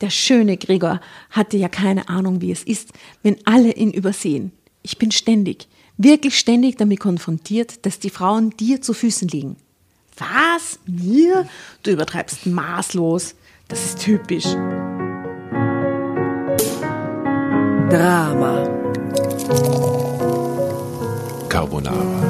Der schöne Gregor hatte ja keine Ahnung, wie es ist, wenn alle ihn übersehen. Ich bin ständig, wirklich ständig damit konfrontiert, dass die Frauen dir zu Füßen liegen. Was? Mir? Du übertreibst maßlos. Das ist typisch. Drama. Carbonara.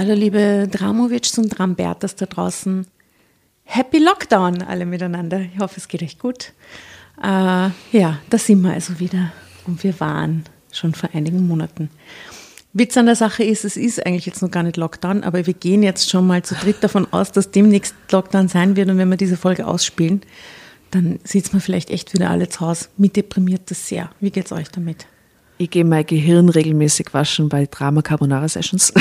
Hallo liebe Dramovics und Drambertas da draußen. Happy Lockdown alle miteinander. Ich hoffe, es geht euch gut. Äh, ja, da sind wir also wieder. Und wir waren schon vor einigen Monaten. Witz an der Sache ist, es ist eigentlich jetzt noch gar nicht Lockdown, aber wir gehen jetzt schon mal zu dritt davon aus, dass demnächst Lockdown sein wird. Und wenn wir diese Folge ausspielen, dann sitzt man vielleicht echt wieder alle zu Hause. Mich deprimiert das sehr. Wie geht's euch damit? Ich gehe mein Gehirn regelmäßig waschen bei Drama Carbonara Sessions.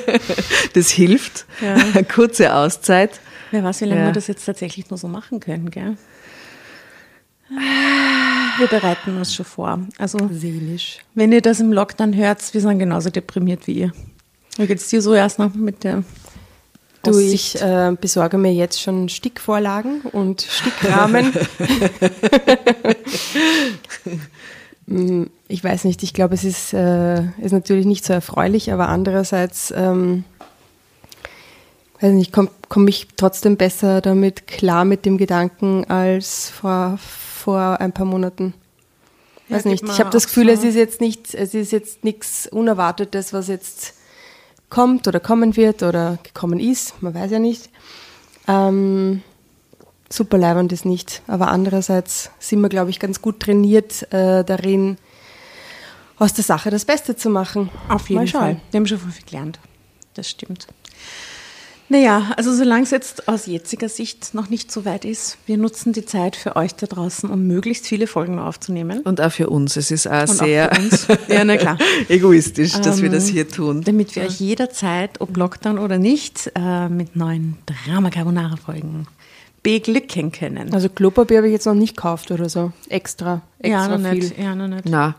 das hilft. Ja. Eine kurze Auszeit. Wer weiß, wie lange Ja. wir das jetzt tatsächlich nur so machen können, gell? Wir bereiten uns schon vor. Also, Seelisch. wenn ihr das im Lockdown hört, wir sind genauso deprimiert wie ihr. Wie geht's dir so erst noch mit der Du, ich äh, besorge mir jetzt schon Stickvorlagen und Stickrahmen. Mm, ich weiß nicht, ich glaube, es ist, äh, ist natürlich nicht so erfreulich, aber andererseits, ähm, weiß nicht, komme komm ich trotzdem besser damit klar mit dem Gedanken als vor, vor ein paar Monaten. Ja, Weiß geht nicht. Ich habe das Gefühl, so. es ist jetzt nicht, es ist jetzt nichts Unerwartetes, was jetzt kommt oder kommen wird oder gekommen ist. Man weiß ja nicht. Ähm, super leibend ist nicht. Aber andererseits sind wir, glaube ich, ganz gut trainiert äh, darin, aus der Sache das Beste zu machen. Auf jeden. Fall. Wir haben schon viel gelernt. Das stimmt. Naja, also solange es jetzt aus jetziger Sicht noch nicht so weit ist, wir nutzen die Zeit für euch da draußen, um möglichst viele Folgen aufzunehmen. Und auch für uns. Es ist auch Und auch sehr uns. Ja, na klar. egoistisch, dass wir Ähm, das hier tun. Damit wir euch jederzeit, ob Lockdown oder nicht, äh, mit neuen Drama Carbonara Folgen beglücken können. Also Klopapier habe ich jetzt noch nicht gekauft oder so. Extra. ja, Extra noch viel. nicht. Ja, noch nicht. Na.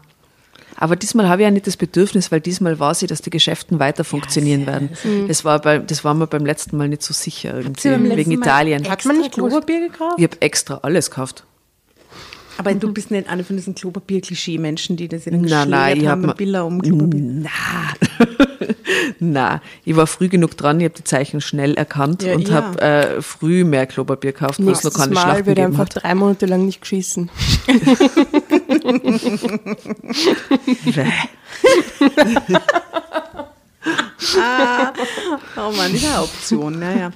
Aber diesmal habe ich ja nicht das Bedürfnis, weil diesmal weiß ich, dass die Geschäften weiter funktionieren werden. Das war, bei, das war mir beim letzten Mal nicht so sicher, irgendwie, wegen Italien. Hat man nicht Klopapier gekauft? Ich habe extra alles gekauft. Aber du bist nicht eine von diesen Klopapier-Klischee-Menschen, die das in den Nein, nein, ich haben mir Bilder um Klopapier. Na, na, ich war früh genug dran, ich habe die Zeichen schnell erkannt Ja, und ja. habe äh, früh mehr Klopapier gekauft, wo es noch keine Mal Schlacht wird gegeben einfach hat. drei Monate lang nicht geschissen. Oh Mann, ist eine Option, naja.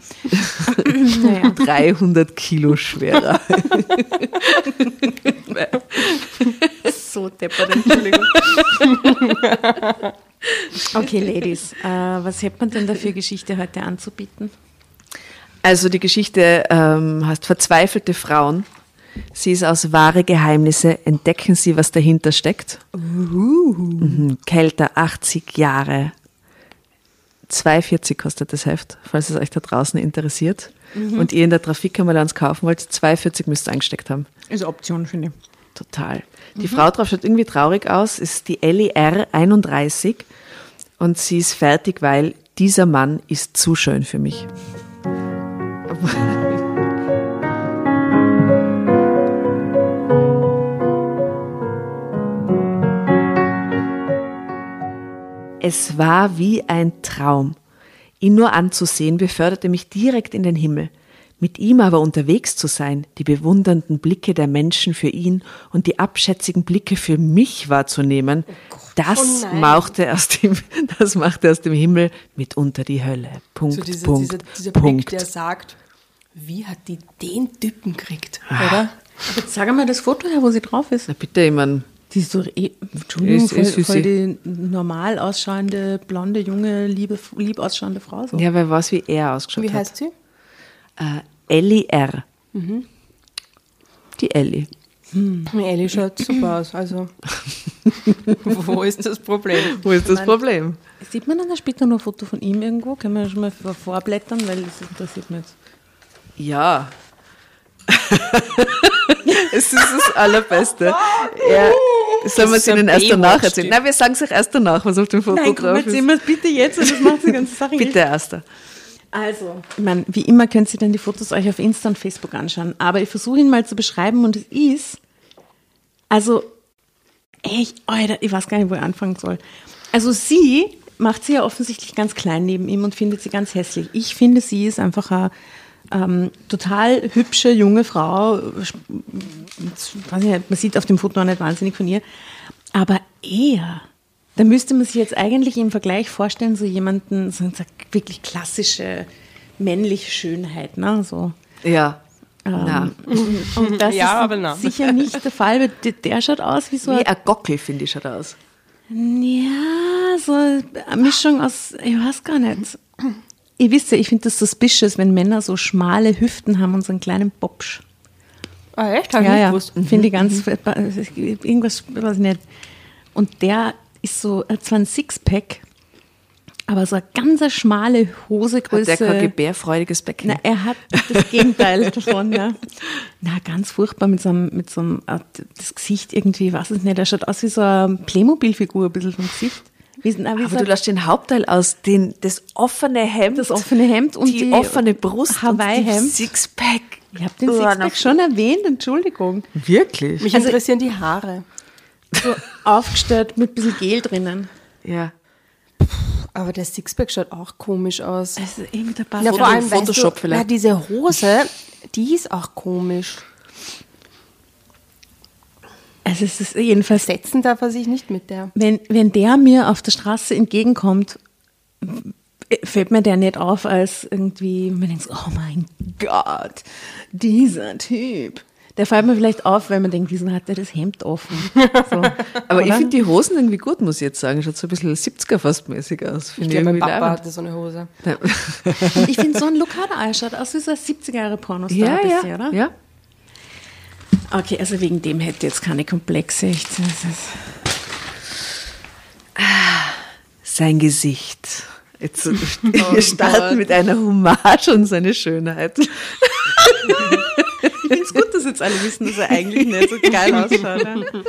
naja. 300 Kilo schwerer. So deppert, Entschuldigung. Okay, Ladies, äh, was hätte man denn da für Geschichte heute anzubieten? Also die Geschichte ähm, heißt Verzweifelte Frauen. Sie ist aus wahre Geheimnisse. Entdecken Sie, was dahinter steckt. Mhm. Kälter 80 Jahre. 2,40 kostet das Heft, falls es euch da draußen interessiert. Und ihr in der Trafikkammer kaufen wollt, 2,40 müsst ihr eingesteckt haben. Ist eine Option, finde ich. Total. Die Frau drauf schaut irgendwie traurig aus, ist die Ellie R. 31 und sie ist fertig, weil dieser Mann ist zu schön für mich. Es war wie ein Traum. Ihn nur anzusehen beförderte mich direkt in den Himmel. Mit ihm aber unterwegs zu sein, die bewundernden Blicke der Menschen für ihn und die abschätzigen Blicke für mich wahrzunehmen, das Oh nein. machte aus dem, das machte aus dem Himmel mitunter die Hölle. Punkt, So dieser, Punkt, dieser, dieser Punkt. Blick, der sagt, wie hat die den Typen gekriegt, Ah. oder? Aber jetzt sag mal das Foto her, wo sie drauf ist. Na bitte, ich mein, Die ist so, eh, Entschuldigung, Ist- voll, ist voll die normal ausschauende, blonde, junge, liebe, lieb ausschauende Frau. So. ja, wer weiß, wie er ausgeschaut Wie hat. heißt sie? Äh, Ellie R. Mhm. Die Ellie. Ellie schaut super aus, also wo ist das Problem? Wo ist das Problem? Sieht man dann später noch ein Foto von ihm irgendwo? Können wir schon mal vor- vorblättern, weil das interessiert mich jetzt. Ja. es ist das Allerbeste. Er, sollen wir es ein Ihnen erst danach erzählen? Nein, wir sagen es euch erst danach, was auf dem Foto Nein, drauf ist. mir bitte jetzt, das macht die ganze Sache Bitte, Erster. Also, ich meine, wie immer könnt ihr dann die Fotos euch auf Insta und Facebook anschauen, aber ich versuche ihn mal zu beschreiben und es ist, also, echt, Alter, ich weiß gar nicht, wo ich anfangen soll. Also sie macht sie ja offensichtlich ganz klein neben ihm und findet sie ganz hässlich. Ich finde, sie ist einfach eine ähm, total hübsche junge Frau. Nicht, man sieht auf dem Foto auch nicht wahnsinnig von ihr. Aber er, da müsste man sich jetzt eigentlich im Vergleich vorstellen, so jemanden, so eine wirklich klassische männliche Schönheit, ne? So. Ja. Ähm, Na, Und das Ja, ist aber na. sicher nicht der Fall, weil der, der schaut aus wie so wie ein, ein Gockel, finde ich, schaut aus. ja, so eine Mischung aus, ich weiß gar nicht. Ihr wisst ja, ich finde das suspicious, wenn Männer so schmale Hüften haben und so einen kleinen Bobsch. Ah, echt? Hab ich Ja, nicht ja, gewusst. finde ich ganz, irgendwas, weiß ich nicht. Und der ist so, er hat zwar ein Sixpack, aber so eine ganz schmale Hosegröße. Hat der kein gebärfreudiges Becken? Na, er hat das Gegenteil davon, ja. Na, ganz furchtbar mit so einem, mit so einem, äh, das Gesicht irgendwie, weiß ich nicht, er schaut aus wie so eine Playmobil-Figur, ein bisschen vom Gesicht. Wie, na, wie Aber so du lässt den Hauptteil aus, den, das offene Hemd, das offene Hemd und die, die, offene Brust und die. Sixpack. Ich habe den Oh, Sixpack schon erwähnt, Entschuldigung. Wirklich? Mich Also- interessieren die Haare. So aufgestellt mit ein bisschen Gel drinnen. Ja. Aber der Sixpack schaut auch komisch aus. Also irgendwie der passt Ja, vor allem, Photoshop weißt du, vielleicht. ja, diese Hose, die ist auch komisch. Also es ist jedenfalls, Setzen darf er sich nicht mit der. wenn, wenn der mir auf der Straße entgegenkommt, fällt mir der nicht auf als irgendwie, man denkt so, oh mein Gott, dieser Typ. Der fällt mir vielleicht auf, weil man denkt, wieso hat der das Hemd offen? So, Aber ich oder? finde die Hosen irgendwie gut, muss ich jetzt sagen. Schaut so ein bisschen 70er fast mäßig aus. Ich Finde glaube, mein Papa leibend. hatte so eine Hose. Ich finde, so ein Look hat er auch. Er schaut aus wie so ein 70er-Jahre-Pornostar Ja, ein bisschen, ja, oder? ja. Okay, also wegen dem hätte jetzt keine Komplexe. Ich, ist, Sein Gesicht. Jetzt, wir starten mit einer Hommage an seine Schönheit. ich finde es gut, dass jetzt alle wissen, dass er eigentlich nicht so geil ausschaut. Ja.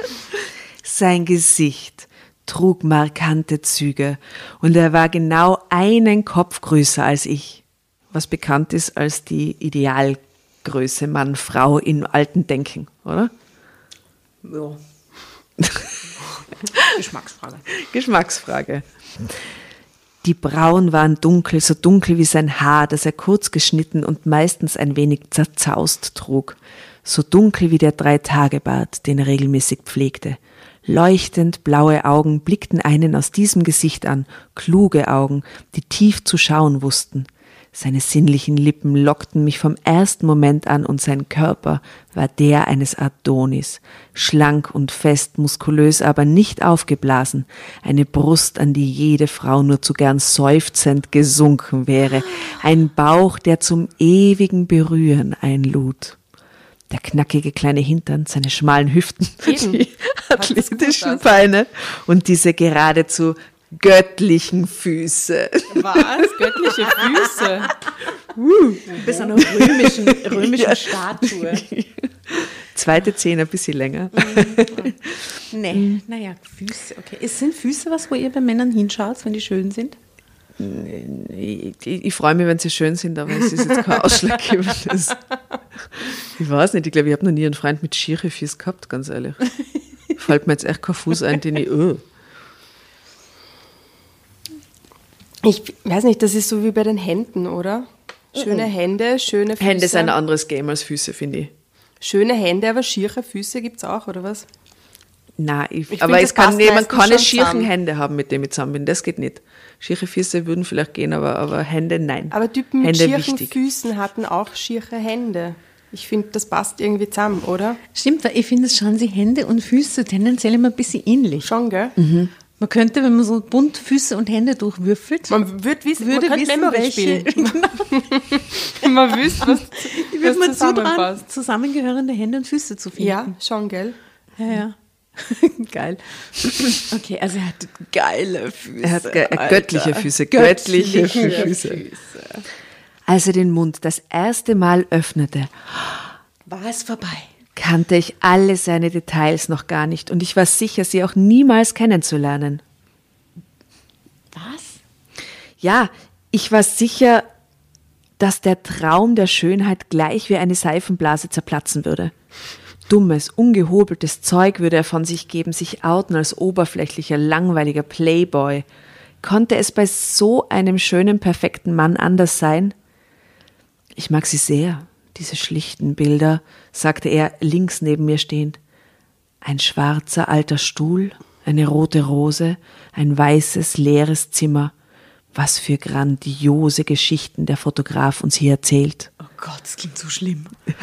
Sein Gesicht trug markante Züge und er war genau einen Kopf größer als ich, was bekannt ist als die Idealgröße Mann-Frau im alten Denken, oder? ja. Geschmacksfrage. Geschmacksfrage. Die Brauen waren dunkel, so dunkel wie sein Haar, das er kurz geschnitten und meistens ein wenig zerzaust trug, so dunkel wie der Drei-Tage-Bart, den er regelmäßig pflegte. Leuchtend blaue Augen blickten einen aus diesem Gesicht an, kluge Augen, die tief zu schauen wussten. Seine sinnlichen Lippen lockten mich vom ersten Moment an und sein Körper war der eines Adonis, schlank und fest, muskulös, aber nicht aufgeblasen, eine Brust, an die jede Frau nur zu gern seufzend gesunken wäre, ein Bauch, der zum ewigen Berühren einlud. Der knackige kleine Hintern, seine schmalen Hüften, Eben. die athletischen. Beine und diese geradezu göttlichen Füße. Was? Göttliche Füße. Bis einer römischen, römischen Statue. Zweite Zähne ein bisschen länger. Nee, naja, Füße, okay. Es sind Füße was, wo ihr bei Männern hinschaut, wenn die schön sind? Ich, ich, ich freue mich, wenn sie schön sind, aber es ist jetzt kein ausschlaggebendes. Ich weiß nicht, ich glaube, ich habe noch nie einen Freund mit schiere Füße gehabt, ganz ehrlich. Fällt mir jetzt echt kein Fuß ein, den ich, oh. Ich weiß nicht, das ist so wie bei den Händen, oder? Schöne Hände, schöne Füße. Hände sind ein anderes Game als Füße, finde ich. Schöne Hände, aber schiere Füße gibt es auch, oder was? Nein, ich, Ich aber find, es kann jemand meistens keine schon schieren zusammen. Hände haben, mit dem ich zusammen bin. Das geht nicht. Schiere Füße würden vielleicht gehen, aber, aber Hände nein. Aber Typen mit Hände schieren wichtig. Füßen hatten auch schiere Hände. Ich finde, das passt irgendwie zusammen, oder? Stimmt, weil ich finde, es schauen sich Hände und Füße tendenziell immer ein bisschen ähnlich. Schon, gell? Man könnte, wenn man so bunt Füße und Hände durchwürfelt, Man wird wissen, würde man wissen, Memory welche, spielen. man wüsste, was, wird was man zutrauen, zusammengehörende Hände und Füße zu finden. Ja, schon, gell? Ja, ja. Geil. Okay, also er hat geile Füße. Er hat ge Alter. göttliche Füße, göttliche Füße. Als er den Mund das erste Mal öffnete, War es vorbei? Kannte ich alle seine Details noch gar nicht und ich war sicher, sie auch niemals kennenzulernen. Was? Ja, ich war sicher, dass der Traum der Schönheit gleich wie eine Seifenblase zerplatzen würde. Dummes, ungehobeltes Zeug würde er von sich geben, sich outen als oberflächlicher, langweiliger Playboy. Konnte es bei so einem schönen, perfekten Mann anders sein? Ich mag sie sehr, diese schlichten Bilder, sagte er links neben mir stehend. Ein schwarzer alter Stuhl, eine rote Rose, ein weißes leeres Zimmer. Was für grandiose Geschichten der Fotograf uns hier erzählt. Oh Gott, das klingt so schlimm.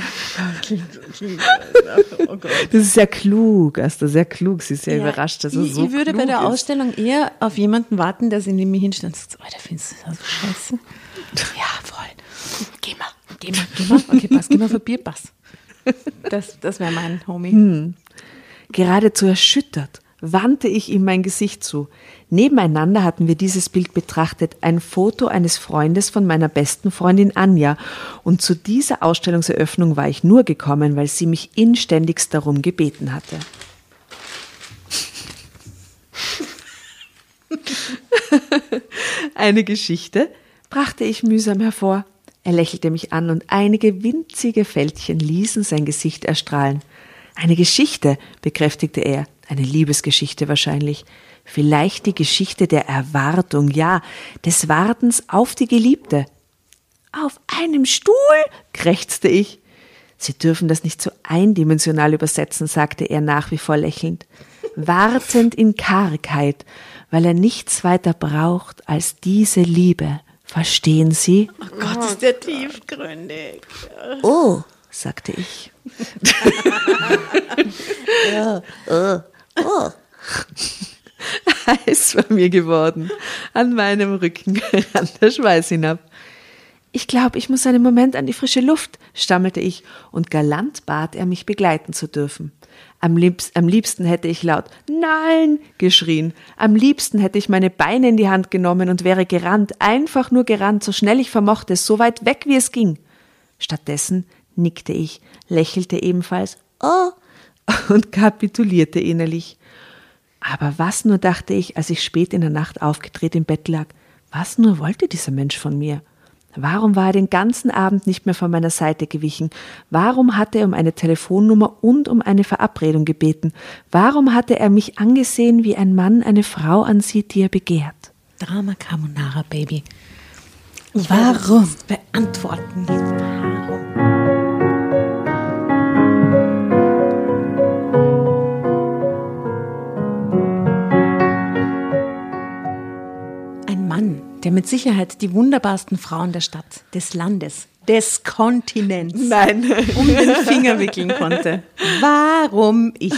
Oh Gott. Das ist sehr klug, Asta, sehr klug. Sie ist sehr überrascht, dass er ich, so ich würde bei der ist. Ausstellung eher auf jemanden warten, der sich neben mir hinstellt und sagt, oh, der findest du das so scheiße? Ja, voll. Geh mal, geh mal, geh mal. Okay, pass, geh mal für Bier, pass. Das, das wäre mein Homie. Geradezu erschüttert wandte ich ihm mein Gesicht zu. Nebeneinander hatten wir dieses Bild betrachtet, ein Foto eines Freundes von meiner besten Freundin Anja. Und zu dieser Ausstellungseröffnung war ich nur gekommen, weil sie mich inständigst darum gebeten hatte. Eine Geschichte brachte ich mühsam hervor. Er lächelte mich an und einige winzige Fältchen ließen sein Gesicht erstrahlen. Eine Geschichte, bekräftigte er, eine Liebesgeschichte wahrscheinlich. Vielleicht die Geschichte der Erwartung, ja, des Wartens auf die Geliebte. Auf einem Stuhl, krächzte ich. Sie dürfen das nicht so eindimensional übersetzen, sagte er nach wie vor lächelnd. Wartend in Kargheit, weil er nichts weiter braucht als diese Liebe. Verstehen Sie? Oh Gott, ist der tiefgründig. Oh, sagte ich. Heiß war mir geworden. An meinem Rücken rann der Schweiß hinab. Ich glaube, ich muss einen Moment an die frische Luft, stammelte ich, und galant bat er, mich begleiten zu dürfen. Am, liebs am liebsten hätte ich laut Nein geschrien. Am liebsten hätte ich meine Beine in die Hand genommen und wäre gerannt, einfach nur gerannt, so schnell ich vermochte, so weit weg wie es ging. Stattdessen nickte ich, lächelte ebenfalls Oh und kapitulierte innerlich. Aber was nur dachte ich, als ich spät in der Nacht aufgedreht im Bett lag, was nur wollte dieser Mensch von mir? Warum war er den ganzen Abend nicht mehr von meiner Seite gewichen? Warum hatte er um eine Telefonnummer und um eine Verabredung gebeten? Warum hatte er mich angesehen, wie ein Mann eine Frau ansieht, die er begehrt? Drama Carbonara, Baby. Warum? Beantworten. Der mit Sicherheit die wunderbarsten Frauen der Stadt, des Landes, des Kontinents Nein. um den Finger wickeln konnte. Warum ich?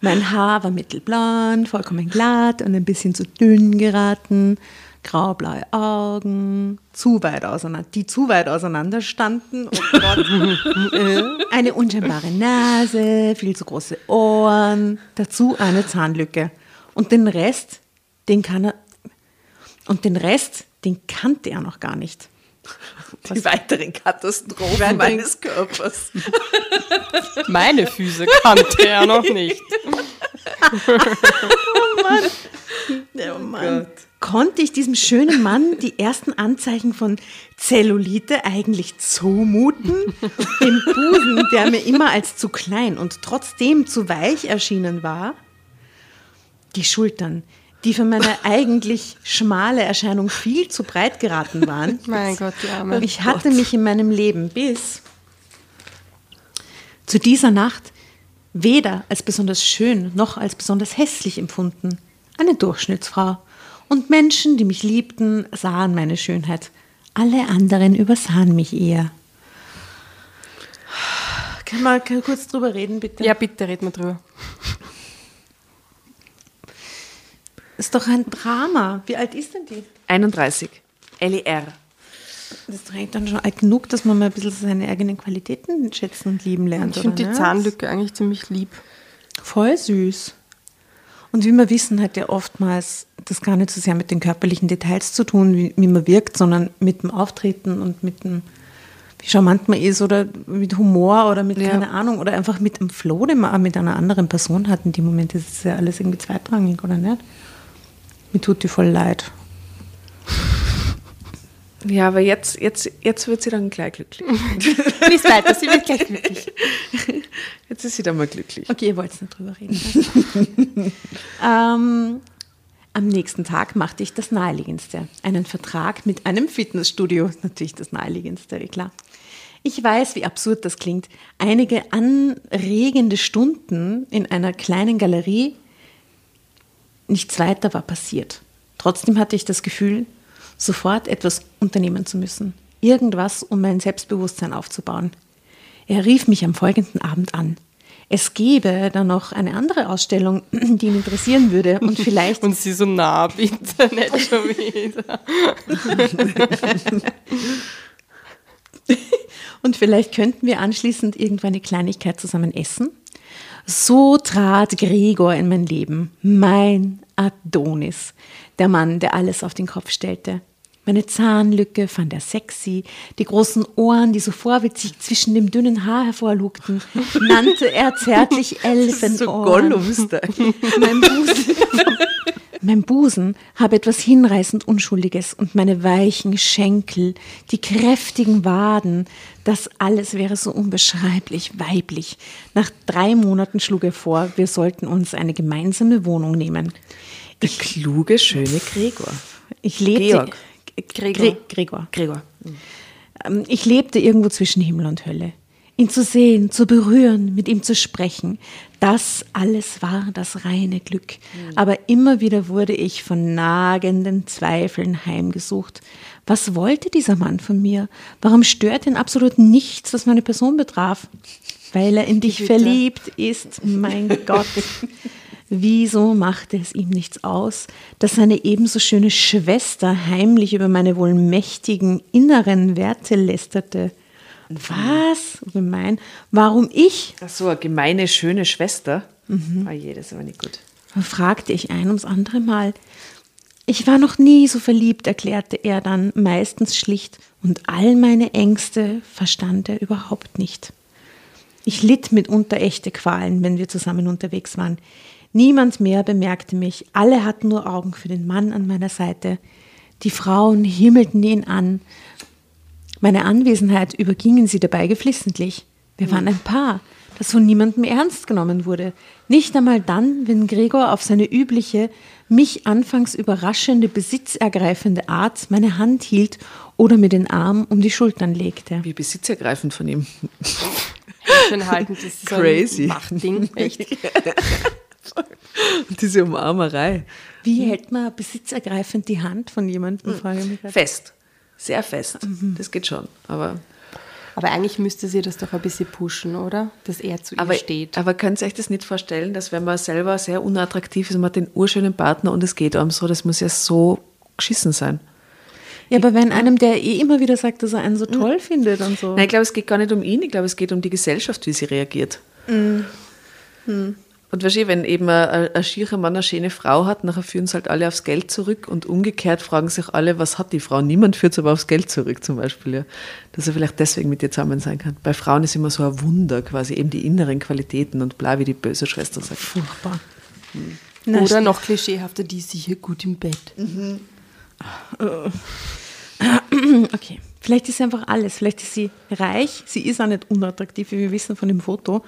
Mein Haar war mittelblond, vollkommen glatt und ein bisschen zu dünn geraten. Graublaue Augen, zu weit auseinander, die zu weit auseinander standen. Oh eine unscheinbare Nase, viel zu große Ohren, dazu eine Zahnlücke. Und den Rest, den kann er, und den Rest, den kannte er noch gar nicht. Die weiteren Katastrophen Weiteren- meines Körpers. Meine Füße kannte er noch nicht. Oh Mann. Konnte ich diesem schönen Mann die ersten Anzeichen von Zellulite eigentlich zumuten? Dem Busen, der mir immer als zu klein und trotzdem zu weich erschienen war? Die Schultern, die für meine eigentlich schmale Erscheinung viel zu breit geraten waren. Mein Gott, die Arme. Ich hatte mich in meinem Leben bis zu dieser Nacht weder als besonders schön noch als besonders hässlich empfunden. Eine Durchschnittsfrau. Und Menschen, die mich liebten, sahen meine Schönheit. Alle anderen übersahen mich eher. Können wir kurz drüber reden, bitte? Ja, bitte, red mal drüber. Ist doch ein Drama. Wie alt ist denn die? 31. LER. Das ist doch eigentlich dann schon alt genug, dass man mal ein bisschen seine eigenen Qualitäten schätzen und lieben lernt. Ich finde die nicht? Zahnlücke eigentlich ziemlich lieb. Voll süß. Und wie wir wissen, hat ja oftmals das gar nicht so sehr mit den körperlichen Details zu tun, wie, wie man wirkt, sondern mit dem Auftreten und mit dem, wie charmant man ist oder mit Humor oder mit, Ja. keine Ahnung, oder einfach mit dem Flow, den man auch mit einer anderen Person hat. In dem Moment ist es ja alles irgendwie zweitrangig, oder nicht? Mir tut die voll leid. Ja, aber jetzt, jetzt, jetzt wird sie dann gleich glücklich. Lies weiter, sie wird gleich glücklich. Jetzt ist sie dann mal glücklich. Okay, ihr wollt nicht drüber reden. ähm, am nächsten Tag machte ich das Naheliegendste. Einen Vertrag mit einem Fitnessstudio. Natürlich das Naheliegendste, eh klar. Ich weiß, wie absurd das klingt. Einige anregende Stunden in einer kleinen Galerie. Nichts weiter war passiert. Trotzdem hatte ich das Gefühl, sofort etwas unternehmen zu müssen. Irgendwas, um mein Selbstbewusstsein aufzubauen. Er rief mich am folgenden Abend an. Es gäbe da noch eine andere Ausstellung, die ihn interessieren würde und vielleicht Und sie so nah am Internet schon wieder. und vielleicht könnten wir anschließend irgendwo eine Kleinigkeit zusammen essen. So trat Gregor in mein Leben, mein Adonis, der Mann, der alles auf den Kopf stellte. Meine Zahnlücke fand er sexy, die großen Ohren, die so vorwitzig zwischen dem dünnen Haar hervorlugten, nannte er zärtlich Elfenohren. So Gollum-Style. Mein Busen, mein Busen habe etwas hinreißend Unschuldiges und meine weichen Schenkel, die kräftigen Waden, das alles wäre so unbeschreiblich weiblich. Nach drei Monaten schlug er vor, wir sollten uns eine gemeinsame Wohnung nehmen. Der kluge, schöne Gregor. Ich lebte. Georg. Gregor. Gre Gregor. Gregor. Ähm, Ich lebte irgendwo zwischen Himmel und Hölle. Ihn zu sehen, zu berühren, mit ihm zu sprechen, das alles war das reine Glück. Aber immer wieder wurde ich von nagenden Zweifeln heimgesucht. Was wollte dieser Mann von mir? Warum stört ihn absolut nichts, was meine Person betraf? Weil er in dich verliebt ist, mein Gott. Wieso machte es ihm nichts aus, dass seine ebenso schöne Schwester heimlich über meine wohl mächtigen inneren Werte lästerte? Was? Gemein. Warum ich? Ach so, eine gemeine, schöne Schwester. Mhm. Oh je, das ist aber nicht gut. fragte ich ein ums andere Mal. Ich war noch nie so verliebt, erklärte er dann meistens schlicht, und all meine Ängste verstand er überhaupt nicht. Ich litt mitunter echte Qualen, wenn wir zusammen unterwegs waren. Niemand mehr bemerkte mich, alle hatten nur Augen für den Mann an meiner Seite. Die Frauen himmelten ihn an. Meine Anwesenheit übergingen sie dabei geflissentlich. Wir waren ein Paar, das von niemandem ernst genommen wurde. Nicht einmal dann, wenn Gregor auf seine übliche, mich anfangs überraschende, besitzergreifende Art meine Hand hielt oder mir den Arm um die Schultern legte. Wie besitzergreifend von ihm. Schön halten, das ist Crazy. so ein Machtding. Echt. Und diese Umarmerei. Wie hält man besitzergreifend die Hand von jemandem? Frage ich mich. Fest. Sehr fest. Das geht schon. Aber, Aber eigentlich müsste sie das doch ein bisschen pushen, oder? Dass er zu aber, ihr steht. aber könnt ihr euch das nicht vorstellen, dass wenn man selber sehr unattraktiv ist, man hat den urschönen Partner und es geht einem so, das muss ja so geschissen sein. Ja, aber wenn einem, der eh immer wieder sagt, dass er einen so toll findet und so. Nein, ich glaube, es geht gar nicht um ihn, ich glaube, es geht um die Gesellschaft, wie sie reagiert. Und wahrscheinlich, wenn eben ein, ein schierer Mann eine schöne Frau hat, nachher führen sie halt alle aufs Geld zurück und umgekehrt fragen sich alle, was hat die Frau? Niemand führt sie aber aufs Geld zurück zum Beispiel. Ja. Dass er vielleicht deswegen mit ihr zusammen sein kann. Bei Frauen ist immer so ein Wunder quasi, eben die inneren Qualitäten und bla, wie die böse Schwester sagt. Furchtbar. Na, Oder noch klischeehafter, die ist sicher gut im Bett. Okay, vielleicht ist sie einfach alles. Vielleicht ist sie reich, sie ist auch nicht unattraktiv, wie wir wissen von dem Foto.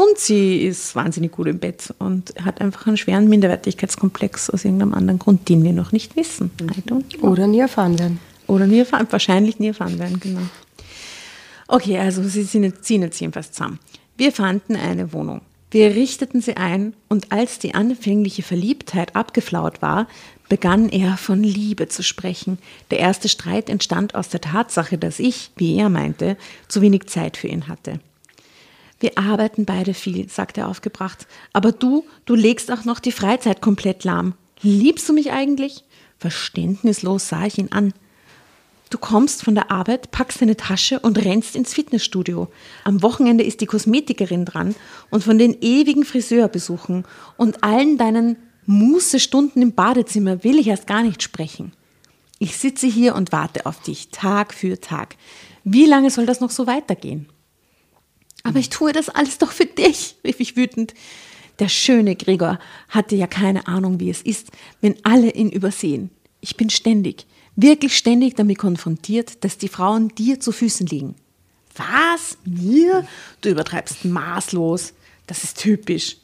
Und sie ist wahnsinnig gut im Bett und hat einfach einen schweren Minderwertigkeitskomplex aus irgendeinem anderen Grund, den wir noch nicht wissen. Know. Oder nie erfahren werden. Oder nie erfahren, wahrscheinlich nie erfahren werden, genau. Okay, also sie sind ziehen jetzt jedenfalls zusammen. Wir fanden eine Wohnung. Wir richteten sie ein und als die anfängliche Verliebtheit abgeflaut war, begann er von Liebe zu sprechen. Der erste Streit entstand aus der Tatsache, dass ich, wie er meinte, zu wenig Zeit für ihn hatte. Wir arbeiten beide viel, sagte er aufgebracht. Aber du, du legst auch noch die Freizeit komplett lahm. Liebst du mich eigentlich? Verständnislos sah ich ihn an. Du kommst von der Arbeit, packst deine Tasche und rennst ins Fitnessstudio. Am Wochenende ist die Kosmetikerin dran und von den ewigen Friseurbesuchen und allen deinen Mußestunden im Badezimmer will ich erst gar nicht sprechen. Ich sitze hier und warte auf dich, Tag für Tag. Wie lange soll das noch so weitergehen? Aber ich tue das alles doch für dich, rief ich wütend. Der schöne Gregor hatte ja keine Ahnung, wie es ist, wenn alle ihn übersehen. Ich bin ständig, wirklich ständig damit konfrontiert, dass die Frauen dir zu Füßen liegen. Was? Mir? Du übertreibst maßlos. Das ist typisch.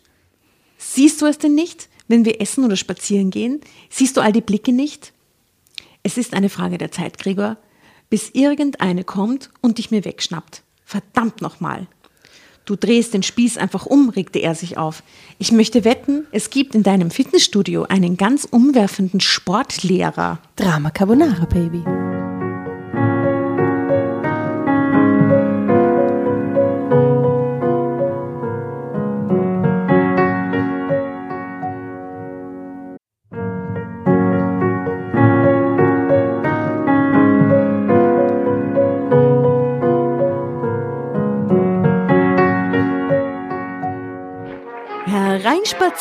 Siehst du es denn nicht, wenn wir essen oder spazieren gehen? Siehst du all die Blicke nicht? Es ist eine Frage der Zeit, Gregor, bis irgendeine kommt und dich mir wegschnappt. Verdammt nochmal. Du drehst den Spieß einfach um, regte er sich auf. Ich möchte wetten, es gibt in deinem Fitnessstudio einen ganz umwerfenden Sportlehrer. Drama Carbonara, Baby.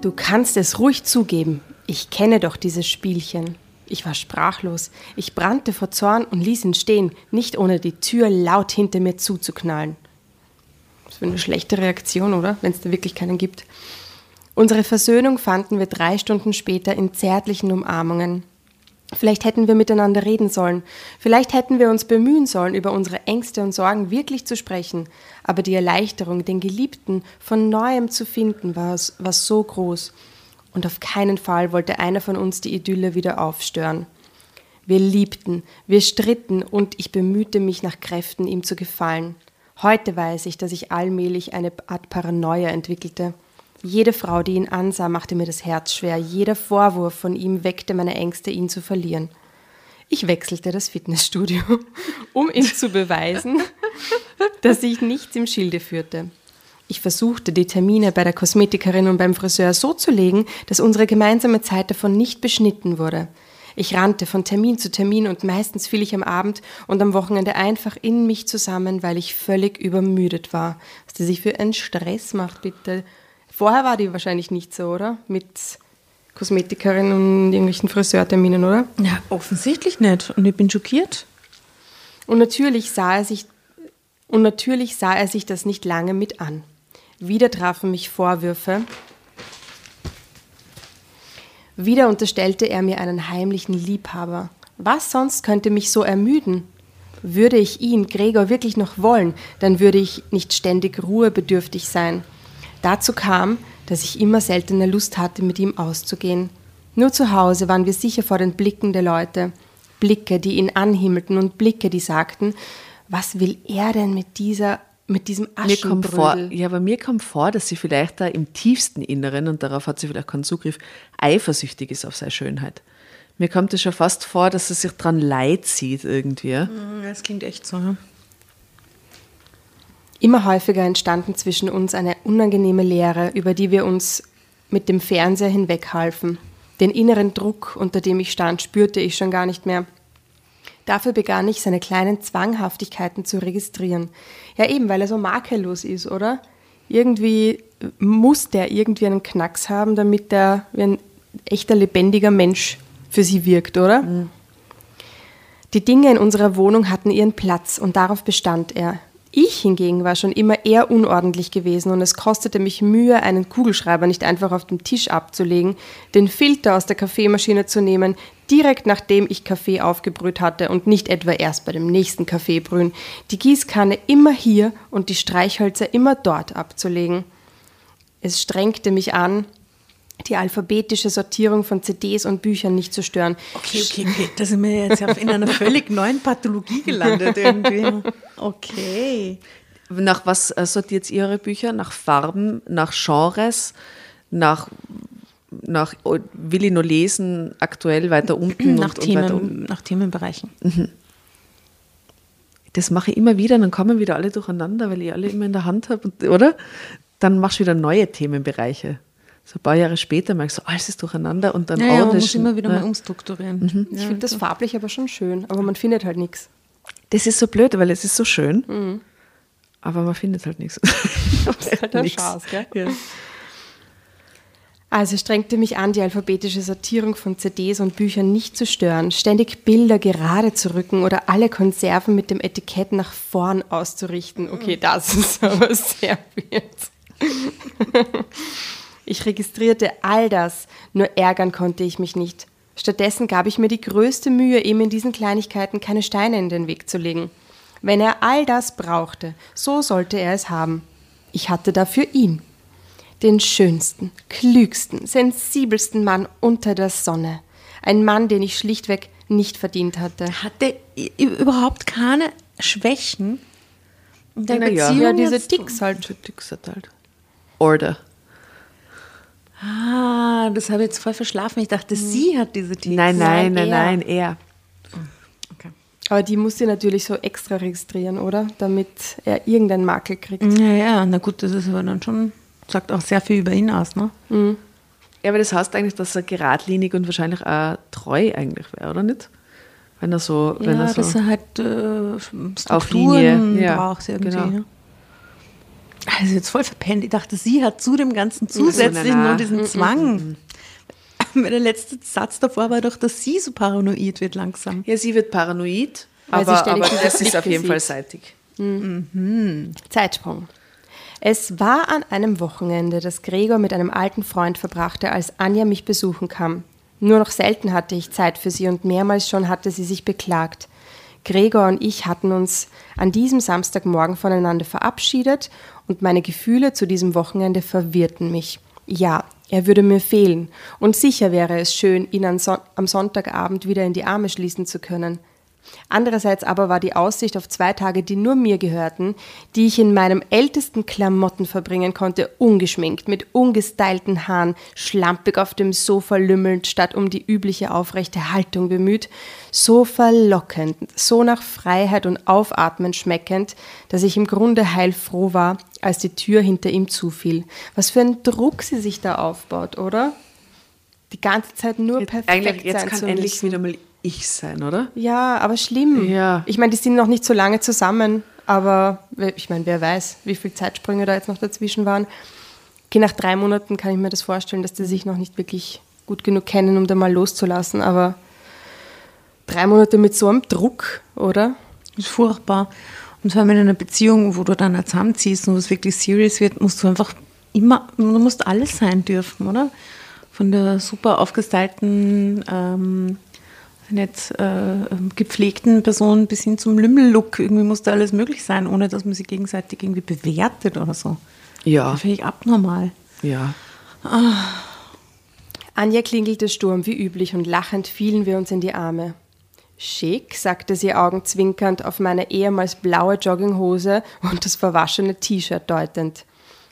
Du kannst es ruhig zugeben. Ich kenne doch dieses Spielchen. Ich war sprachlos. Ich brannte vor Zorn und ließ ihn stehen, nicht ohne die Tür laut hinter mir zuzuknallen. Das ist eine schlechte Reaktion, oder? Wenn es da wirklich keinen gibt. Unsere Versöhnung fanden wir drei Stunden später in zärtlichen Umarmungen. Vielleicht hätten wir miteinander reden sollen. Vielleicht hätten wir uns bemühen sollen, über unsere Ängste und Sorgen wirklich zu sprechen. Aber die Erleichterung, den Geliebten von neuem zu finden, war, war so groß. Und auf keinen Fall wollte einer von uns die Idylle wieder aufstören. Wir liebten, wir stritten und ich bemühte mich nach Kräften, ihm zu gefallen. Heute weiß ich, dass ich allmählich eine Art Paranoia entwickelte. Jede Frau, die ihn ansah, machte mir das Herz schwer. Jeder Vorwurf von ihm weckte meine Ängste, ihn zu verlieren. Ich wechselte das Fitnessstudio, um ihm zu beweisen, dass ich nichts im Schilde führte. Ich versuchte, die Termine bei der Kosmetikerin und beim Friseur so zu legen, dass unsere gemeinsame Zeit davon nicht beschnitten wurde. Ich rannte von Termin zu Termin und meistens fiel ich am Abend und am Wochenende einfach in mich zusammen, weil ich völlig übermüdet war. Was die sich für einen Stress macht, bitte. Vorher war die wahrscheinlich nicht so, oder? Mit Kosmetikerin und irgendwelchen Friseurterminen, oder? Ja, offensichtlich nicht. Und ich bin schockiert. Und natürlich sah er sich, und natürlich sah er sich das nicht lange mit an. Wieder trafen mich Vorwürfe. Wieder unterstellte er mir einen heimlichen Liebhaber. Was sonst könnte mich so ermüden? Würde ich ihn, Gregor, wirklich noch wollen, dann würde ich nicht ständig ruhebedürftig sein. Dazu kam, dass ich immer seltener Lust hatte, mit ihm auszugehen. Nur zu Hause waren wir sicher vor den Blicken der Leute. Blicke, die ihn anhimmelten und Blicke, die sagten, was will er denn mit dieser Mit diesem Mir kommt vor, Aschenbrödel. ja, aber mir kommt vor, dass sie vielleicht da im tiefsten Inneren, und darauf hat sie vielleicht keinen Zugriff, eifersüchtig ist auf seine Schönheit. Mir kommt es schon fast vor, dass sie sich dran leid sieht irgendwie. Das klingt echt so. Immer häufiger entstanden zwischen uns eine unangenehme Leere, über die wir uns mit dem Fernseher hinweghalfen. Den inneren Druck, unter dem ich stand, spürte ich schon gar nicht mehr. Dafür begann ich, seine kleinen Zwanghaftigkeiten zu registrieren. Ja, eben, weil er so makellos ist, oder? Irgendwie muss der irgendwie einen Knacks haben, damit er wie ein echter lebendiger Mensch für sie wirkt, oder? Die Dinge in unserer Wohnung hatten ihren Platz und darauf bestand er. Ich hingegen war schon immer eher unordentlich gewesen und es kostete mich Mühe, einen Kugelschreiber nicht einfach auf dem Tisch abzulegen, den Filter aus der Kaffeemaschine zu nehmen, direkt nachdem ich Kaffee aufgebrüht hatte und nicht etwa erst bei dem nächsten Kaffeebrühen, die Gießkanne immer hier und die Streichhölzer immer dort abzulegen. Es strengte mich an, die alphabetische Sortierung von CDs und Büchern nicht zu stören. Okay, okay, okay. Da sind wir jetzt in einer völlig neuen Pathologie gelandet irgendwie. Okay. Nach was äh, sortiert ihr ihre Bücher? Nach Farben, nach Genres, nach, nach oh, will ich nur lesen, aktuell weiter unten Nach, und, und weiter unten. Themen, nach Themenbereichen. Das mache ich immer wieder, dann kommen wieder alle durcheinander, weil ich alle immer in der Hand habe, und- oder? Dann machst du wieder neue Themenbereiche. So ein paar Jahre später merkst du, alles ist durcheinander und dann Ja, ja, man muss immer wieder ja. mal umstrukturieren. Ich finde das farblich aber schon schön, aber man findet halt nichts. Das ist so blöd, weil es ist so schön, aber man findet halt nichts. Das ist halt ein. Schatz, gell? Ja. Also es strengte mich an, die alphabetische Sortierung von CDs und Büchern nicht zu stören, ständig Bilder gerade zu rücken oder alle Konserven mit dem Etikett nach vorn auszurichten. Okay, das ist aber sehr weird. Ich registrierte all das, nur ärgern konnte ich mich nicht. Stattdessen gab ich mir die größte Mühe, ihm in diesen Kleinigkeiten keine Steine in den Weg zu legen. Wenn er all das brauchte, so sollte er es haben. Ich hatte dafür ihn den schönsten, klügsten, sensibelsten Mann unter der Sonne. Ein Mann, den ich schlichtweg nicht verdient hatte. Hatte überhaupt keine Schwächen in der. Beziehung? Ja, diese? Ticks halt. Hat halt. Order. Ah, das habe ich jetzt voll verschlafen. Ich dachte, sie hat diese Ticks. Nein, nein, nein, Nein, er. er. Okay. Aber die muss sie natürlich so extra registrieren, oder? Damit er irgendeinen Makel kriegt. Ja, ja, na gut, das ist aber dann schon, sagt auch sehr viel über ihn aus, ne? Ja, aber das heißt eigentlich, dass er geradlinig und wahrscheinlich auch treu eigentlich wäre, oder nicht? Wenn er so, wenn ja, er so dass er halt äh, Auf Strukturen Linie, ja, braucht irgendwie. genau. Ne? Also jetzt voll verpennt. Ich dachte, sie hat zu dem Ganzen zusätzlich na, na. noch diesen Zwang. Aber der letzte Satz davor war doch, dass sie so paranoid wird langsam. Ja, sie wird paranoid, Weil sie aber, aber das ist auf jeden Fall seitig. Zeitsprung. Es war an einem Wochenende, das Gregor mit einem alten Freund verbrachte, als Anja mich besuchen kam. Nur noch selten hatte ich Zeit für sie und mehrmals schon hatte sie sich beklagt. Gregor und ich hatten uns an diesem Samstagmorgen voneinander verabschiedet und meine Gefühle zu diesem Wochenende verwirrten mich. Ja, er würde mir fehlen und sicher wäre es schön, ihn am Sonntagabend wieder in die Arme schließen zu können. Andererseits aber war die Aussicht auf zwei Tage, die nur mir gehörten, die ich in meinem ältesten Klamotten verbringen konnte, ungeschminkt, mit ungestylten Haaren, schlampig auf dem Sofa lümmelnd, statt um die übliche aufrechte Haltung bemüht, so verlockend, so nach Freiheit und Aufatmen schmeckend, dass ich im Grunde heilfroh war, als die Tür hinter ihm zufiel. Was für ein Druck sie sich da aufbaut, oder? Die ganze Zeit nur Jetzt, perfekt eigentlich, jetzt sein kann endlich wieder mal ich sein, oder? Ja, aber schlimm. Ja. Ich meine, die sind noch nicht so lange zusammen, aber ich meine, wer weiß, wie viele Zeitsprünge da jetzt noch dazwischen waren. Okay, nach drei Monaten kann ich mir das vorstellen, dass die sich noch nicht wirklich gut genug kennen, um da mal loszulassen, aber drei Monate mit so einem Druck, oder? Das ist furchtbar. Und vor allem in einer Beziehung, wo du dann auch zusammenziehst und wo es wirklich serious wird, musst du einfach immer, du musst alles sein dürfen, oder? Von der super aufgestylten, ähm, nicht äh, ähm, gepflegten Person bis hin zum Lümmel-Look. Irgendwie muss da alles möglich sein, ohne dass man sich gegenseitig irgendwie bewertet oder so. Ja. Das finde ich abnormal. Ja. Anja klingelte Sturm wie üblich und lachend fielen wir uns in die Arme. Schick, sagte sie augenzwinkernd auf meine ehemals blaue Jogginghose und das verwaschene T-Shirt deutend.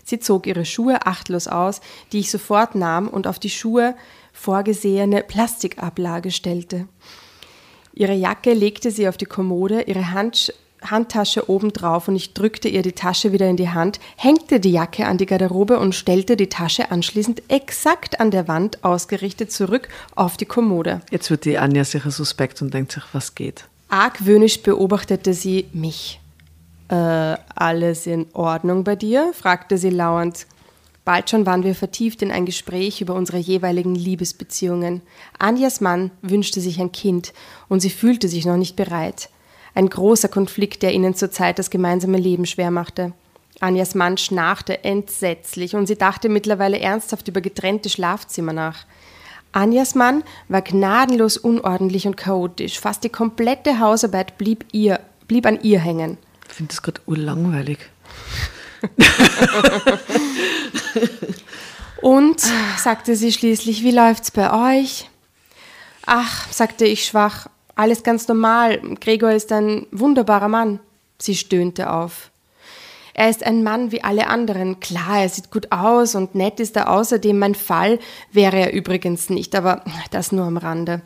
Sie zog ihre Schuhe achtlos aus, die ich sofort nahm und auf die Schuhe vorgesehene Plastikablage stellte. Ihre Jacke legte sie auf die Kommode, ihre Hand, Handtasche obendrauf und ich drückte ihr die Tasche wieder in die Hand, hängte die Jacke an die Garderobe und stellte die Tasche anschließend exakt an der Wand ausgerichtet zurück auf die Kommode. Jetzt wird die Anja sicher suspekt und denkt sich, was geht. Argwöhnisch beobachtete sie mich. Äh, alles in Ordnung bei dir? fragte sie lauernd. Bald schon waren wir vertieft in ein Gespräch über unsere jeweiligen Liebesbeziehungen. Anjas Mann wünschte sich ein Kind und sie fühlte sich noch nicht bereit. Ein großer Konflikt, der ihnen zurzeit das gemeinsame Leben schwer machte. Anjas Mann schnarchte entsetzlich und sie dachte mittlerweile ernsthaft über getrennte Schlafzimmer nach. Anjas Mann war gnadenlos unordentlich und chaotisch. Fast die komplette Hausarbeit blieb, ihr, blieb an ihr hängen. Ich finde das gerade urlangweilig. Und, sagte sie schließlich, wie läuft's bei euch? Ach, sagte ich schwach, alles ganz normal. Gregor ist ein wunderbarer Mann. Sie stöhnte auf. Er ist ein Mann wie alle anderen. Klar, er sieht gut aus und nett ist er außerdem. Mein Fall wäre er übrigens nicht, aber das nur am Rande.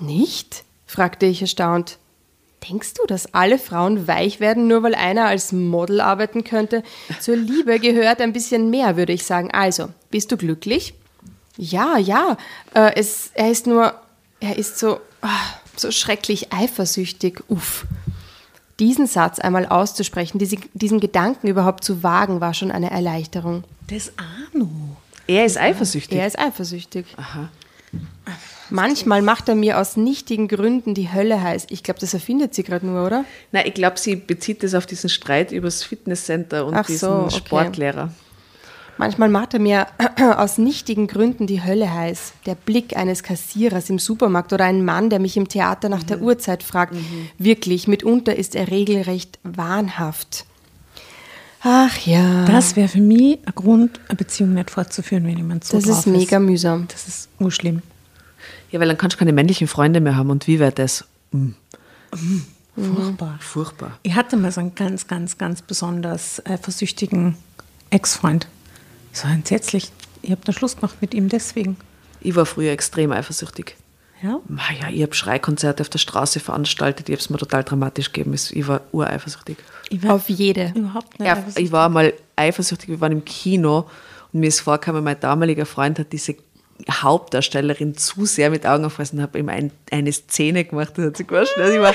Nicht? fragte ich erstaunt. Denkst du, dass alle Frauen weich werden, nur weil einer als Model arbeiten könnte? Zur Liebe gehört ein bisschen mehr, würde ich sagen. Also, bist du glücklich? Ja, ja. Äh, es, er ist nur, er ist so, ah, so schrecklich eifersüchtig. Uff. Diesen Satz einmal auszusprechen, diese, diesen Gedanken überhaupt zu wagen, war schon eine Erleichterung. Das Arno. Er ist eifersüchtig. Er ist eifersüchtig. Manchmal macht er mir aus nichtigen Gründen die Hölle heiß. Ich glaube, das erfindet sie gerade nur, oder? Nein, ich glaube, sie bezieht das auf diesen Streit über das Fitnesscenter und Ach so, diesen okay. Sportlehrer. Manchmal macht er mir aus nichtigen Gründen die Hölle heiß. Der Blick eines Kassierers im Supermarkt oder ein Mann, der mich im Theater nach der Uhrzeit fragt. Wirklich, mitunter ist er regelrecht wahnhaft. Ach ja, Das wäre für mich ein Grund, eine Beziehung nicht fortzuführen, wenn jemand so das drauf ist mega mühsam. Das ist urschlimm. Ja, weil dann kannst du keine männlichen Freunde mehr haben. Und wie wäre das? Mm, Furchtbar. furchtbar. Ich hatte mal so einen ganz, ganz, ganz besonders eifersüchtigen Ex-Freund. So entsetzlich. Ich habe den Schluss gemacht mit ihm deswegen. Ich war früher extrem eifersüchtig. Ja? Ma ja, ich habe Schreikonzerte auf der Straße veranstaltet. Ich habe es mir total dramatisch gegeben. Ich war ureifersüchtig. Ich war Auf jede. überhaupt nicht Ja, ich war mal eifersüchtig, wir waren im Kino und mir ist vorgekommen, mein damaliger Freund hat diese Hauptdarstellerin zu sehr mit Augen gefressen und habe ihm ein, eine Szene gemacht, das hat sich gewaschen. Also ich war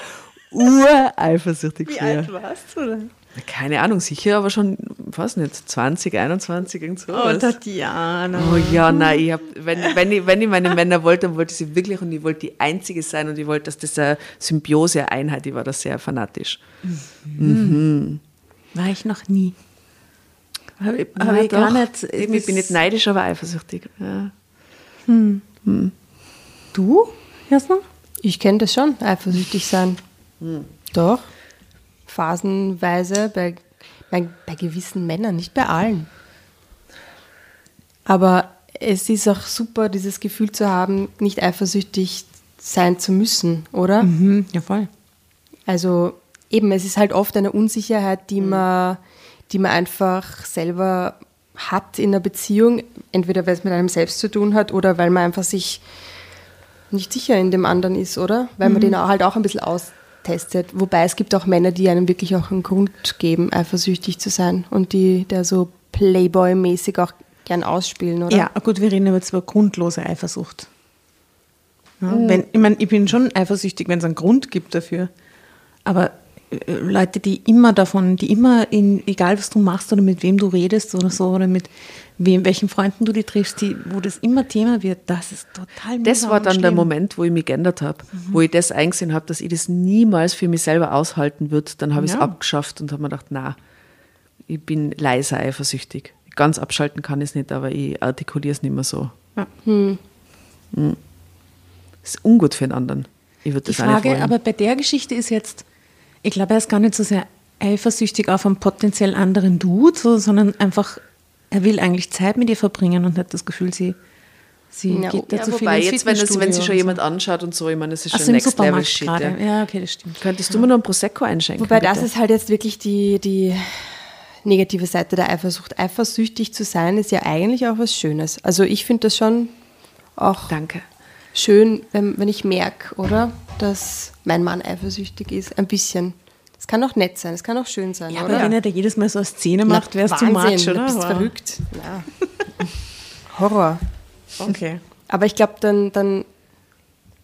ureifersüchtig Wie früher. alt warst du denn? Keine Ahnung, sicher, aber schon, weiß nicht, 20, 21, irgend so. Oh, Tatjana. Oh ja, nein, ich hab, wenn, wenn, ich, wenn ich meine Männer wollte, dann wollte ich sie wirklich und ich wollte die Einzige sein und ich wollte, dass das eine Symbiose, eine Einheit, ich war da sehr fanatisch. War ich noch nie. Habe ich, hab ich gar doch. nicht. Eben, ich bin nicht neidisch, aber eifersüchtig. Ja. Du, Jasna? Ich kenne das schon, eifersüchtig sein. Doch. Phasenweise bei, bei, bei gewissen Männern, nicht bei allen. Aber es ist auch super, dieses Gefühl zu haben, nicht eifersüchtig sein zu müssen, oder? Mhm, ja, voll. Also eben, es ist halt oft eine Unsicherheit, die man, die man einfach selber hat in einer Beziehung, entweder weil es mit einem selbst zu tun hat oder weil man einfach sich nicht sicher in dem anderen ist, oder? Weil man den halt auch ein bisschen austestet. Wobei es gibt auch Männer, die einem wirklich auch einen Grund geben, eifersüchtig zu sein und die der so Playboy-mäßig auch gern ausspielen, oder? Ja, gut, wir reden jetzt über grundlose Eifersucht. Ja, wenn, ich meine, ich bin schon eifersüchtig, wenn es einen Grund gibt dafür. Aber Leute, die immer davon, die immer in, egal was du machst oder mit wem du redest oder so, oder mit wem, welchen Freunden du die triffst, die, wo das immer Thema wird, das ist total Das war dann der schlimm. Moment, wo ich mich geändert habe, wo ich das eingesehen habe, dass ich das niemals für mich selber aushalten würde. Dann habe ich es Ja. abgeschafft und habe mir gedacht, na, ich bin leiser eifersüchtig. Ganz abschalten kann ich es nicht, aber ich artikuliere es nicht mehr so. Ja. Hm. ist ungut für den anderen. Ich würde Die das nicht Frage, aber bei der Geschichte ist jetzt, ich glaube, er ist gar nicht so sehr eifersüchtig auf einen potenziell anderen Dude, so, sondern einfach, er will eigentlich Zeit mit ihr verbringen und hat das Gefühl, sie, Sie Ja, geht da ja, zu viel Wobei, ins jetzt, wenn, es, wenn sich schon und jemand anschaut und so, ich meine, das ist so. schon Ach so, im Next Level Supermarkt Shit. gerade. Ja. Ja, okay, das stimmt. Könntest du mir noch ein Prosecco einschenken? Wobei das bitte? ist halt jetzt wirklich die, die negative Seite der Eifersucht. Eifersüchtig zu sein ist ja eigentlich auch was Schönes. Also ich finde das schon auch Danke. Schön, wenn, wenn ich merke, oder? Dass mein Mann eifersüchtig ist. Ein bisschen. Es kann auch nett sein, es kann auch schön sein, Ja, oder? aber wenn er da jedes Mal so eine Szene macht, wäre es zu much, oder? Du bist Aber- verrückt. Ja. Horror. Okay. Aber ich glaube, dann, dann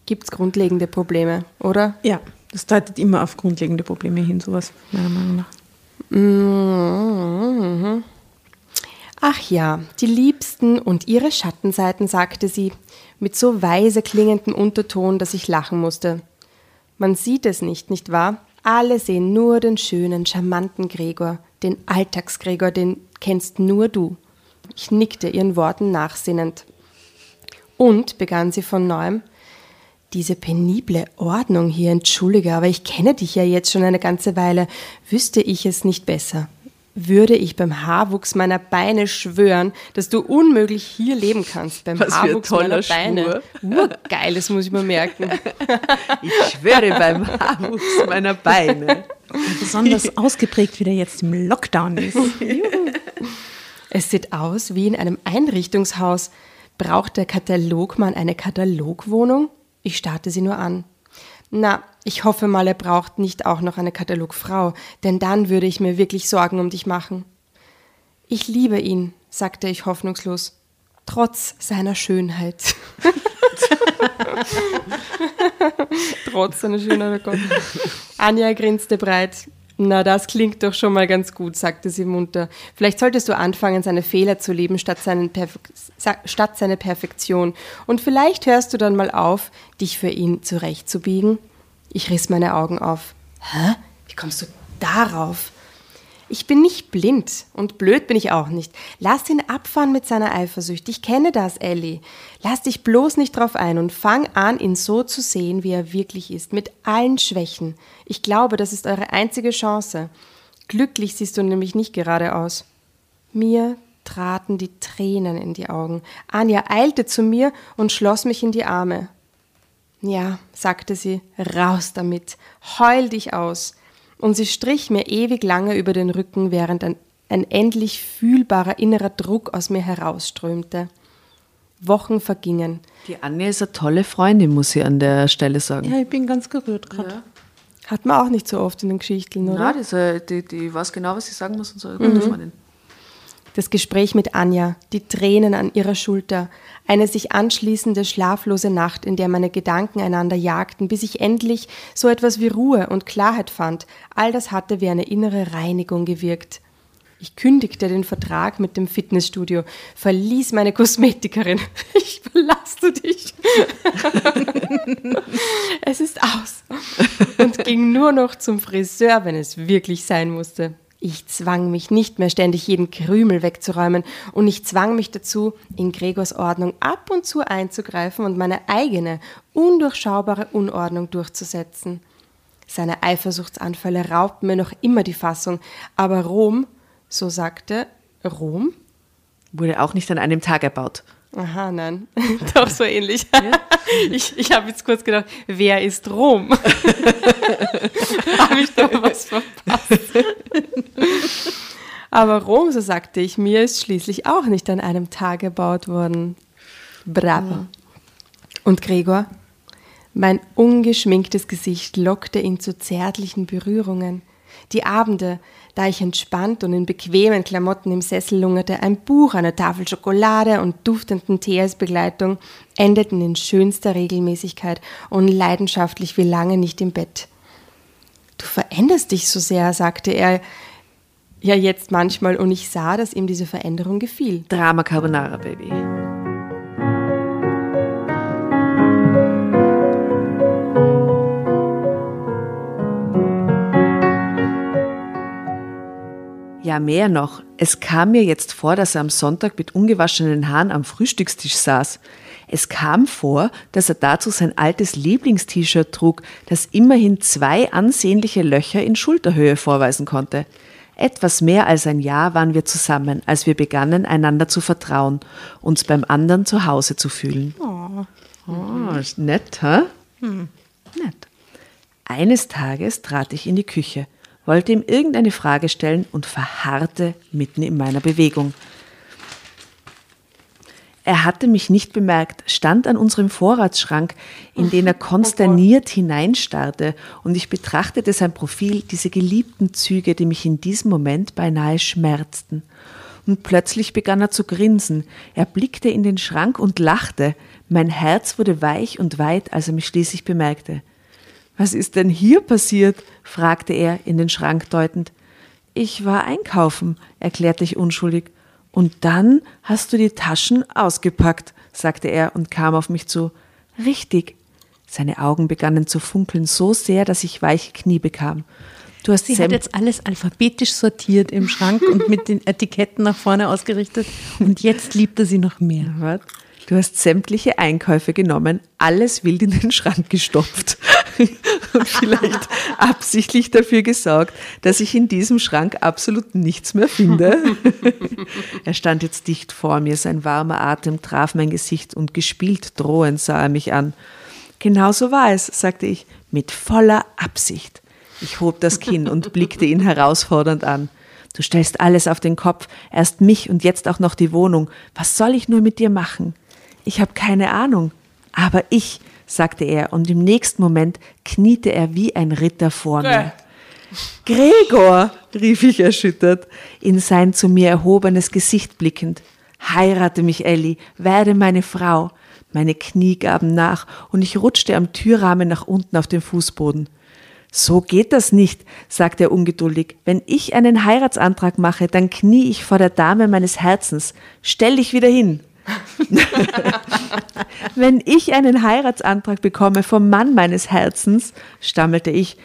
gibt es grundlegende Probleme, oder? Ja, das deutet immer auf grundlegende Probleme hin, sowas, meiner Meinung nach. Mhm. Ach ja, die Liebsten und ihre Schattenseiten, sagte sie, mit so weise klingendem Unterton, dass ich lachen musste. Man sieht es nicht, nicht wahr? Alle sehen nur den schönen, charmanten Gregor, den Alltagsgregor, den kennst nur du. Ich nickte ihren Worten nachsinnend. Und, begann sie von neuem, diese penible Ordnung hier, entschuldige, aber ich kenne dich ja jetzt schon eine ganze Weile. Wüsste ich es nicht besser, würde ich beim Haarwuchs meiner Beine schwören, dass du unmöglich hier leben kannst. Beim Was für ein Haarwuchs meiner toller Beine. Urgeil, das muss ich mir merken. Ich schwöre beim Haarwuchs meiner Beine. Besonders ausgeprägt, wie der jetzt im Lockdown ist. Es sieht aus wie in einem Einrichtungshaus. Braucht der Katalogmann eine Katalogwohnung? Ich starrte sie nur an. Na, ich hoffe mal, er braucht nicht auch noch eine Katalogfrau, denn dann würde ich mir wirklich Sorgen um dich machen. Ich liebe ihn, sagte ich hoffnungslos, trotz seiner Schönheit. trotz seiner Schönheit, oh Gott. Anja grinste breit. Na, das klingt doch schon mal ganz gut, sagte sie munter. Vielleicht solltest du anfangen, seine Fehler zu lieben, statt, statt seine Perfektion. Und vielleicht hörst du dann mal auf, dich für ihn zurechtzubiegen. Ich riss meine Augen auf. Hä? Wie kommst du darauf? Ich bin nicht blind und blöd bin ich auch nicht. Lass ihn abfahren mit seiner Eifersucht. Ich kenne das, Ellie. Lass dich bloß nicht drauf ein und fang an, ihn so zu sehen, wie er wirklich ist, mit allen Schwächen. Ich glaube, das ist eure einzige Chance. Glücklich siehst du nämlich nicht gerade aus. Mir traten die Tränen in die Augen. Anja eilte zu mir und schloss mich in die Arme. Ja, sagte sie, raus damit, heul dich aus. Und sie strich mir ewig lange über den Rücken, während ein, ein endlich fühlbarer innerer Druck aus mir herausströmte. Wochen vergingen. Die Anja ist eine tolle Freundin, muss ich an der Stelle sagen. Ja, ich bin ganz gerührt gerade. Hat man auch nicht so oft in den Geschichten, oder? Ja, diese, die, die weiß genau, was sie sagen muss und so. Eine gute Freundin. Das Gespräch mit Anja, die Tränen an ihrer Schulter, eine sich anschließende schlaflose Nacht, in der meine Gedanken einander jagten, bis ich endlich so etwas wie Ruhe und Klarheit fand, all das hatte wie eine innere Reinigung gewirkt. Ich kündigte den Vertrag mit dem Fitnessstudio, verließ meine Kosmetikerin. Ich verlasse dich. es ist aus. Und ging nur noch zum Friseur, wenn es wirklich sein musste. Ich zwang mich nicht mehr ständig jeden Krümel wegzuräumen und ich zwang mich dazu, in Gregors Ordnung ab und zu einzugreifen und meine eigene, undurchschaubare Unordnung durchzusetzen. Seine Eifersuchtsanfälle raubten mir noch immer die Fassung, aber Rom, so sagte Rom, Wurde auch nicht an einem Tag erbaut. Aha, nein. Doch so ähnlich. Ich, ich habe jetzt kurz gedacht, wer ist Rom? habe ich da was verpasst? Aber Rom, so sagte ich mir, ist schließlich auch nicht an einem Tag gebaut worden. Bravo. Und Gregor? Mein ungeschminktes Gesicht lockte ihn zu zärtlichen Berührungen. Die Abende, da ich entspannt und in bequemen Klamotten im Sessel lungerte, ein Buch, eine Tafel Schokolade und duftenden Tee als Begleitung, endeten in schönster Regelmäßigkeit und leidenschaftlich wie lange nicht im Bett. Du veränderst dich so sehr, sagte er ja jetzt manchmal, und ich sah, dass ihm diese Veränderung gefiel. Drama Carbonara, Baby. Ja, mehr noch. Es kam mir jetzt vor, dass er am Sonntag mit ungewaschenen Haaren am Frühstückstisch saß. Es kam vor, dass er dazu sein altes Lieblingst-T-Shirt trug, das immerhin zwei ansehnliche Löcher in Schulterhöhe vorweisen konnte. Etwas mehr als ein Jahr waren wir zusammen, als wir begannen, einander zu vertrauen, uns beim anderen zu Hause zu fühlen. Oh, ist nett, hä? Nett. Eines Tages trat ich in die Küche, wollte ihm irgendeine Frage stellen und verharrte mitten in meiner Bewegung. Er hatte mich nicht bemerkt, stand an unserem Vorratsschrank, in den er konsterniert hineinstarrte, und ich betrachtete sein Profil, diese geliebten Züge, die mich in diesem Moment beinahe schmerzten. Und plötzlich begann er zu grinsen. Er blickte in den Schrank und lachte. Mein Herz wurde weich und weit, als er mich schließlich bemerkte. Was ist denn hier passiert? fragte er, in den Schrank deutend. Ich war einkaufen, erklärte ich unschuldig. Und dann hast du die Taschen ausgepackt, sagte er und kam auf mich zu. Richtig. Seine Augen begannen zu funkeln so sehr, dass ich weiche Knie bekam. Du hast Sie Sam hat jetzt alles alphabetisch sortiert im Schrank und mit den Etiketten nach vorne ausgerichtet. Und jetzt liebt er sie noch mehr. Du hast sämtliche Einkäufe genommen, alles wild in den Schrank gestopft und vielleicht absichtlich dafür gesorgt, dass ich in diesem Schrank absolut nichts mehr finde. er stand jetzt dicht vor mir, sein warmer Atem traf mein Gesicht und gespielt drohend sah er mich an. Genau so war es, sagte ich, mit voller Absicht. Ich hob das Kinn und blickte ihn herausfordernd an. Du stellst alles auf den Kopf, erst mich und jetzt auch noch die Wohnung. Was soll ich nur mit dir machen? Ich habe keine Ahnung. Aber ich, sagte er, und im nächsten Moment kniete er wie ein Ritter vor mir. Gregor, rief ich erschüttert, in sein zu mir erhobenes Gesicht blickend. Heirate mich, Elli, werde meine Frau. Meine Knie gaben nach und ich rutschte am Türrahmen nach unten auf den Fußboden. So geht das nicht, sagte er ungeduldig. Wenn ich einen Heiratsantrag mache, dann knie ich vor der Dame meines Herzens. Stell dich wieder hin. Wenn ich einen Heiratsantrag bekomme vom Mann meines Herzens, stammelte ich,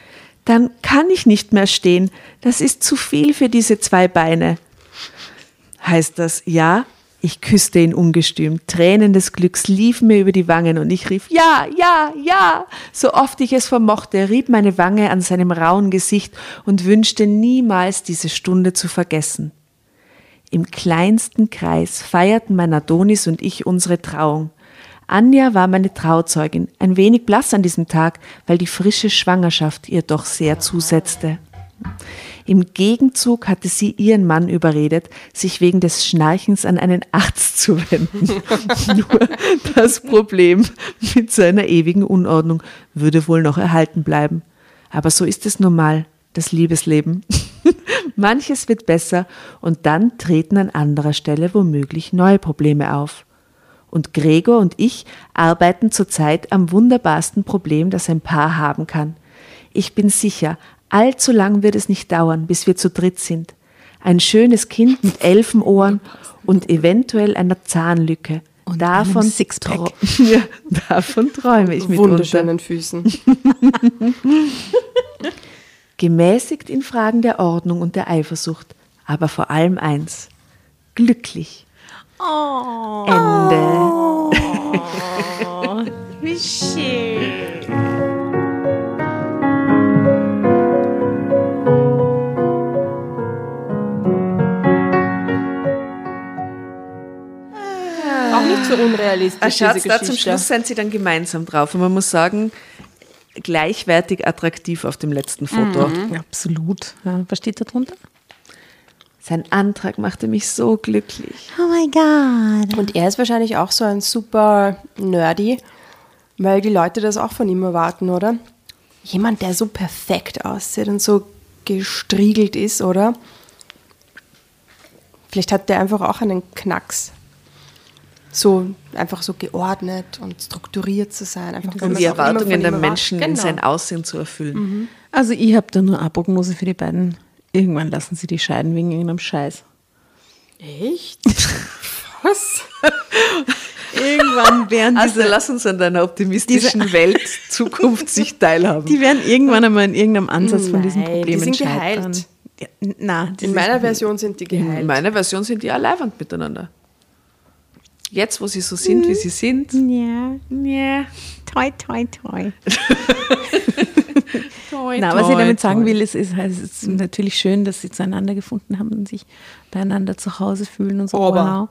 dann kann ich nicht mehr stehen. Das ist zu viel für diese zwei Beine. Heißt das ja? Ich küsste ihn ungestüm. Tränen des Glücks liefen mir über die Wangen und ich rief Ja, ja, ja. So oft ich es vermochte, rieb meine Wange an seinem rauen Gesicht und wünschte niemals diese Stunde zu vergessen. Im kleinsten Kreis feierten mein Adonis und ich unsere Trauung. Anja war meine Trauzeugin, ein wenig blass an diesem Tag, weil die frische Schwangerschaft ihr doch sehr zusetzte. Im Gegenzug hatte sie ihren Mann überredet, sich wegen des Schnarchens an einen Arzt zu wenden. Nur das Problem mit seiner ewigen Unordnung würde wohl noch erhalten bleiben. Aber so ist es nun mal, das Liebesleben. Manches wird besser und dann treten an anderer Stelle womöglich neue Probleme auf. Und Gregor und ich arbeiten zurzeit am wunderbarsten Problem, das ein Paar haben kann. Ich bin sicher, allzu lang wird es nicht dauern, bis wir zu dritt sind. Ein schönes Kind mit Elfenohren und eventuell einer Zahnlücke. Und davon, Sixpack. ja, davon träume ich mitunter. Wunderschönen Füßen. Gemäßigt in Fragen der Ordnung und der Eifersucht, aber vor allem eins: glücklich. Ende. Wie schön. Auch nicht so unrealistisch, Ah, diese Schatz, Geschichte. da zum Schluss sind sie dann gemeinsam drauf. Und man muss sagen, gleichwertig attraktiv auf dem letzten Foto. Absolut. Ja, was steht da drunter? Sein Antrag machte mich so glücklich. Oh my God. Und er ist wahrscheinlich auch so ein super Nerdy, weil die Leute das auch von ihm erwarten, oder? Jemand, der so perfekt aussieht und so gestriegelt ist, oder? Vielleicht hat der einfach auch einen Knacks. So einfach so geordnet und strukturiert zu sein. Einfach, Um die Erwartungen der Menschen in erwartet. sein Genau. Aussehen zu erfüllen. Also ich habe da nur eine Prognose für die beiden. Irgendwann lassen sie die scheiden wegen irgendeinem Scheiß. Echt? Was? Irgendwann werden Also diese, lass uns an deiner optimistischen Welt Zukunft sich teilhaben. die werden irgendwann einmal in irgendeinem Ansatz von diesen Nein, die Problemen sind scheitern. geheilt. Ja, na, In meiner Version sind die In geheilt. meiner Version sind die alleinwand miteinander. Jetzt, wo sie so sind, wie sie sind, Ja, ja, toi, toi, toi. Toi, Na, was ich damit sagen toi. will, ist, ist, es ist natürlich schön, dass sie zueinander gefunden haben und sich beieinander zu Hause fühlen und so. Aber.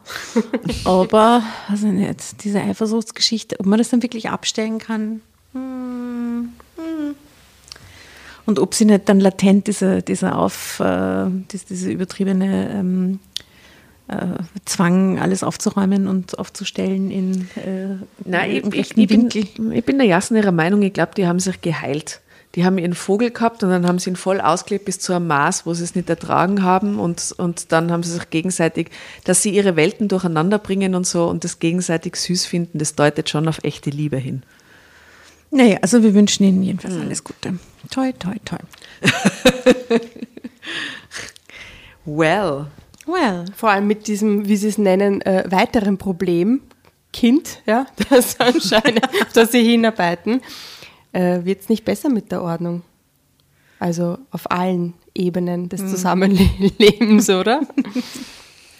Wow. Aber, also nicht, diese Eifersuchtsgeschichte, ob man das dann wirklich abstellen kann. hm, hm. Und ob sie nicht dann latent dieser, dieser auf, äh, diese, diese übertriebene ähm, äh, Zwang, alles aufzuräumen und aufzustellen in äh, Nein, ich, ich, ich, bin, ich bin der Jassen ihrer Meinung, ich glaube, die haben sich geheilt. Die haben ihren Vogel gehabt und dann haben sie ihn voll ausgelebt bis zu einem Maß, wo sie es nicht ertragen haben und, und dann haben sie sich gegenseitig, dass sie ihre Welten durcheinander bringen und so und das gegenseitig süß finden, das deutet schon auf echte Liebe hin. Naja, also wir wünschen Ihnen jedenfalls alles Gute. Toi, toi, toi. Well, Well. Vor allem mit diesem, wie Sie es nennen, äh, weiteren Problem, Kind, ja, das anscheinend, auf das Sie hinarbeiten, äh, wird es nicht besser mit der Ordnung. Also auf allen Ebenen des Zusammenlebens, oder?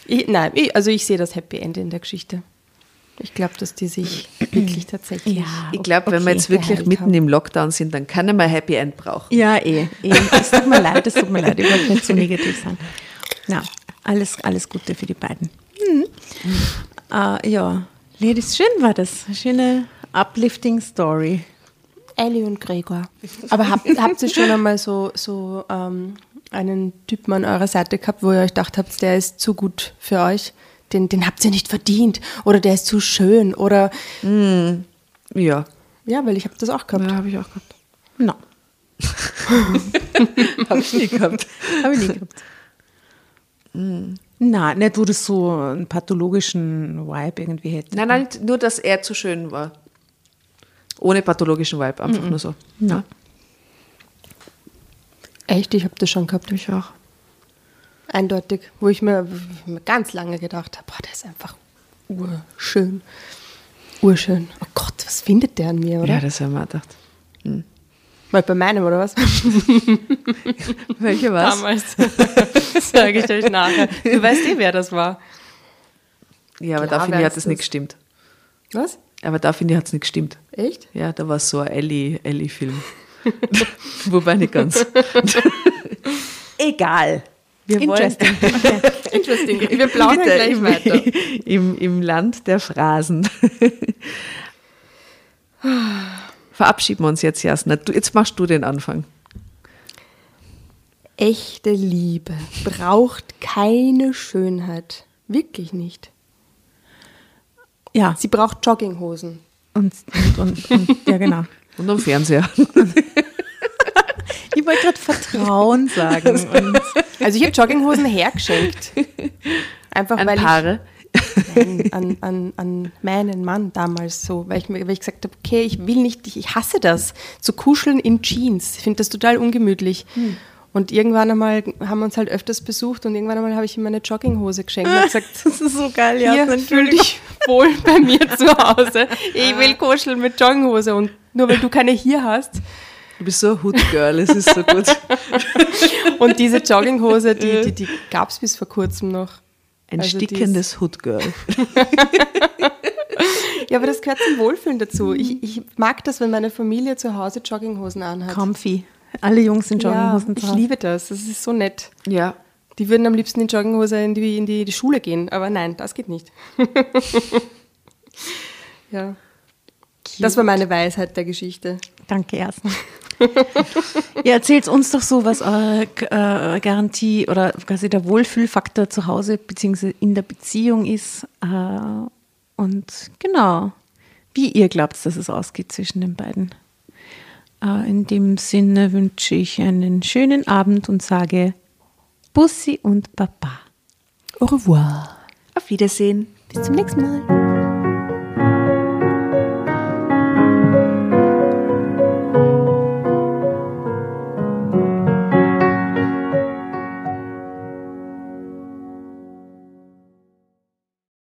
Ich, nein, ich, also ich sehe das Happy End in der Geschichte. Ich glaube, dass die sich wirklich tatsächlich. Ja, ich glaube, wenn wir okay. jetzt wirklich mitten haben. im Lockdown sind, dann kann man Happy End brauchen. Ja, eh. eh. Es tut mir leid, es tut mir leid. Ich wollte nicht so negativ sein. Na, alles, alles Gute für die beiden. Hm. Äh, ja, Ladies, schön war das. Schöne uplifting Story. Ellie und Gregor. Aber habt, habt ihr schon einmal so, so ähm, einen Typen an eurer Seite gehabt, wo ihr euch gedacht habt, der ist zu gut für euch? Den, den habt ihr nicht verdient. Oder der ist zu schön. Oder Ja, ja, weil ich habe das auch gehabt. ja habe ich auch gehabt. No, Habe ich nie gehabt. habe ich nie gehabt. Na, nicht, wo das so einen pathologischen Vibe irgendwie hätte. Nein, nein, nur, dass er zu schön war. Ohne pathologischen Vibe, einfach nur so. Na. Echt, ich habe das schon gehabt. Ich auch. Eindeutig. Wo ich mir, wo ich mir ganz lange gedacht habe, boah, der ist einfach urschön. Urschön. Oh Gott, was findet der an mir, oder? Ja, das haben wir gedacht. Mal bei meinem, oder was? Welche was? Damals. Sage ich euch nachher. Du weißt eh, wer das war. Ja, aber Klar da finde ich, hat es nicht gestimmt. Was? Aber da finde ich, hat es nicht gestimmt. Echt? Ja, da war so ein Ellie- Ellie-Film. Wobei nicht ganz. Egal. Wir Interesting. Interesting. Wir plaudern gleich weiter. Im, Im Land der Phrasen. Verabschieden wir uns jetzt, Jasna. Du, jetzt machst du den Anfang. Echte Liebe braucht keine Schönheit. Wirklich nicht. Ja, Sie braucht Jogginghosen. und, und, und, und ja, genau. Und am Fernseher. Ich wollte gerade Vertrauen sagen. Und Also ich habe Jogginghosen hergeschenkt. Einfach An weil Paare. ich nein, an, an, an meinen Mann damals so, weil ich, weil ich gesagt habe, okay, ich will nicht, ich, ich hasse das, zu kuscheln in Jeans. Ich finde das total ungemütlich. Und irgendwann einmal haben wir uns halt öfters besucht und irgendwann einmal habe ich ihm eine Jogginghose geschenkt und gesagt, das ist so geil, ja. hier, fühl dich wohl bei mir zu Hause. Ich will kuscheln mit Jogginghose und nur weil du keine hier hast. Du bist so ein Hood-Girl, es ist so gut. Und diese Jogginghose, die, die, die gab es bis vor kurzem noch. Ein Also stickendes Hood-Girl. Ja, aber das gehört zum Wohlfühlen dazu. Ich, ich mag das, wenn meine Familie zu Hause Jogginghosen anhat. Comfy. Alle Jungs in ja, Jogginghosen zu ich liebe das. Das ist so nett. Ja. Die würden am liebsten in Jogginghose in die, in die, die Schule gehen, aber nein, das geht nicht. ja. Das war meine Weisheit der Geschichte. Danke erstmal. Ihr erzählt uns doch so, was eure äh, Garantie oder quasi der Wohlfühlfaktor zu Hause bzw. in der Beziehung ist. Äh, und genau, wie ihr glaubt, dass es ausgeht zwischen den beiden. Äh, in dem Sinne wünsche ich einen schönen Abend und sage Bussi und Baba. Au revoir. Auf Wiedersehen. Bis zum nächsten Mal.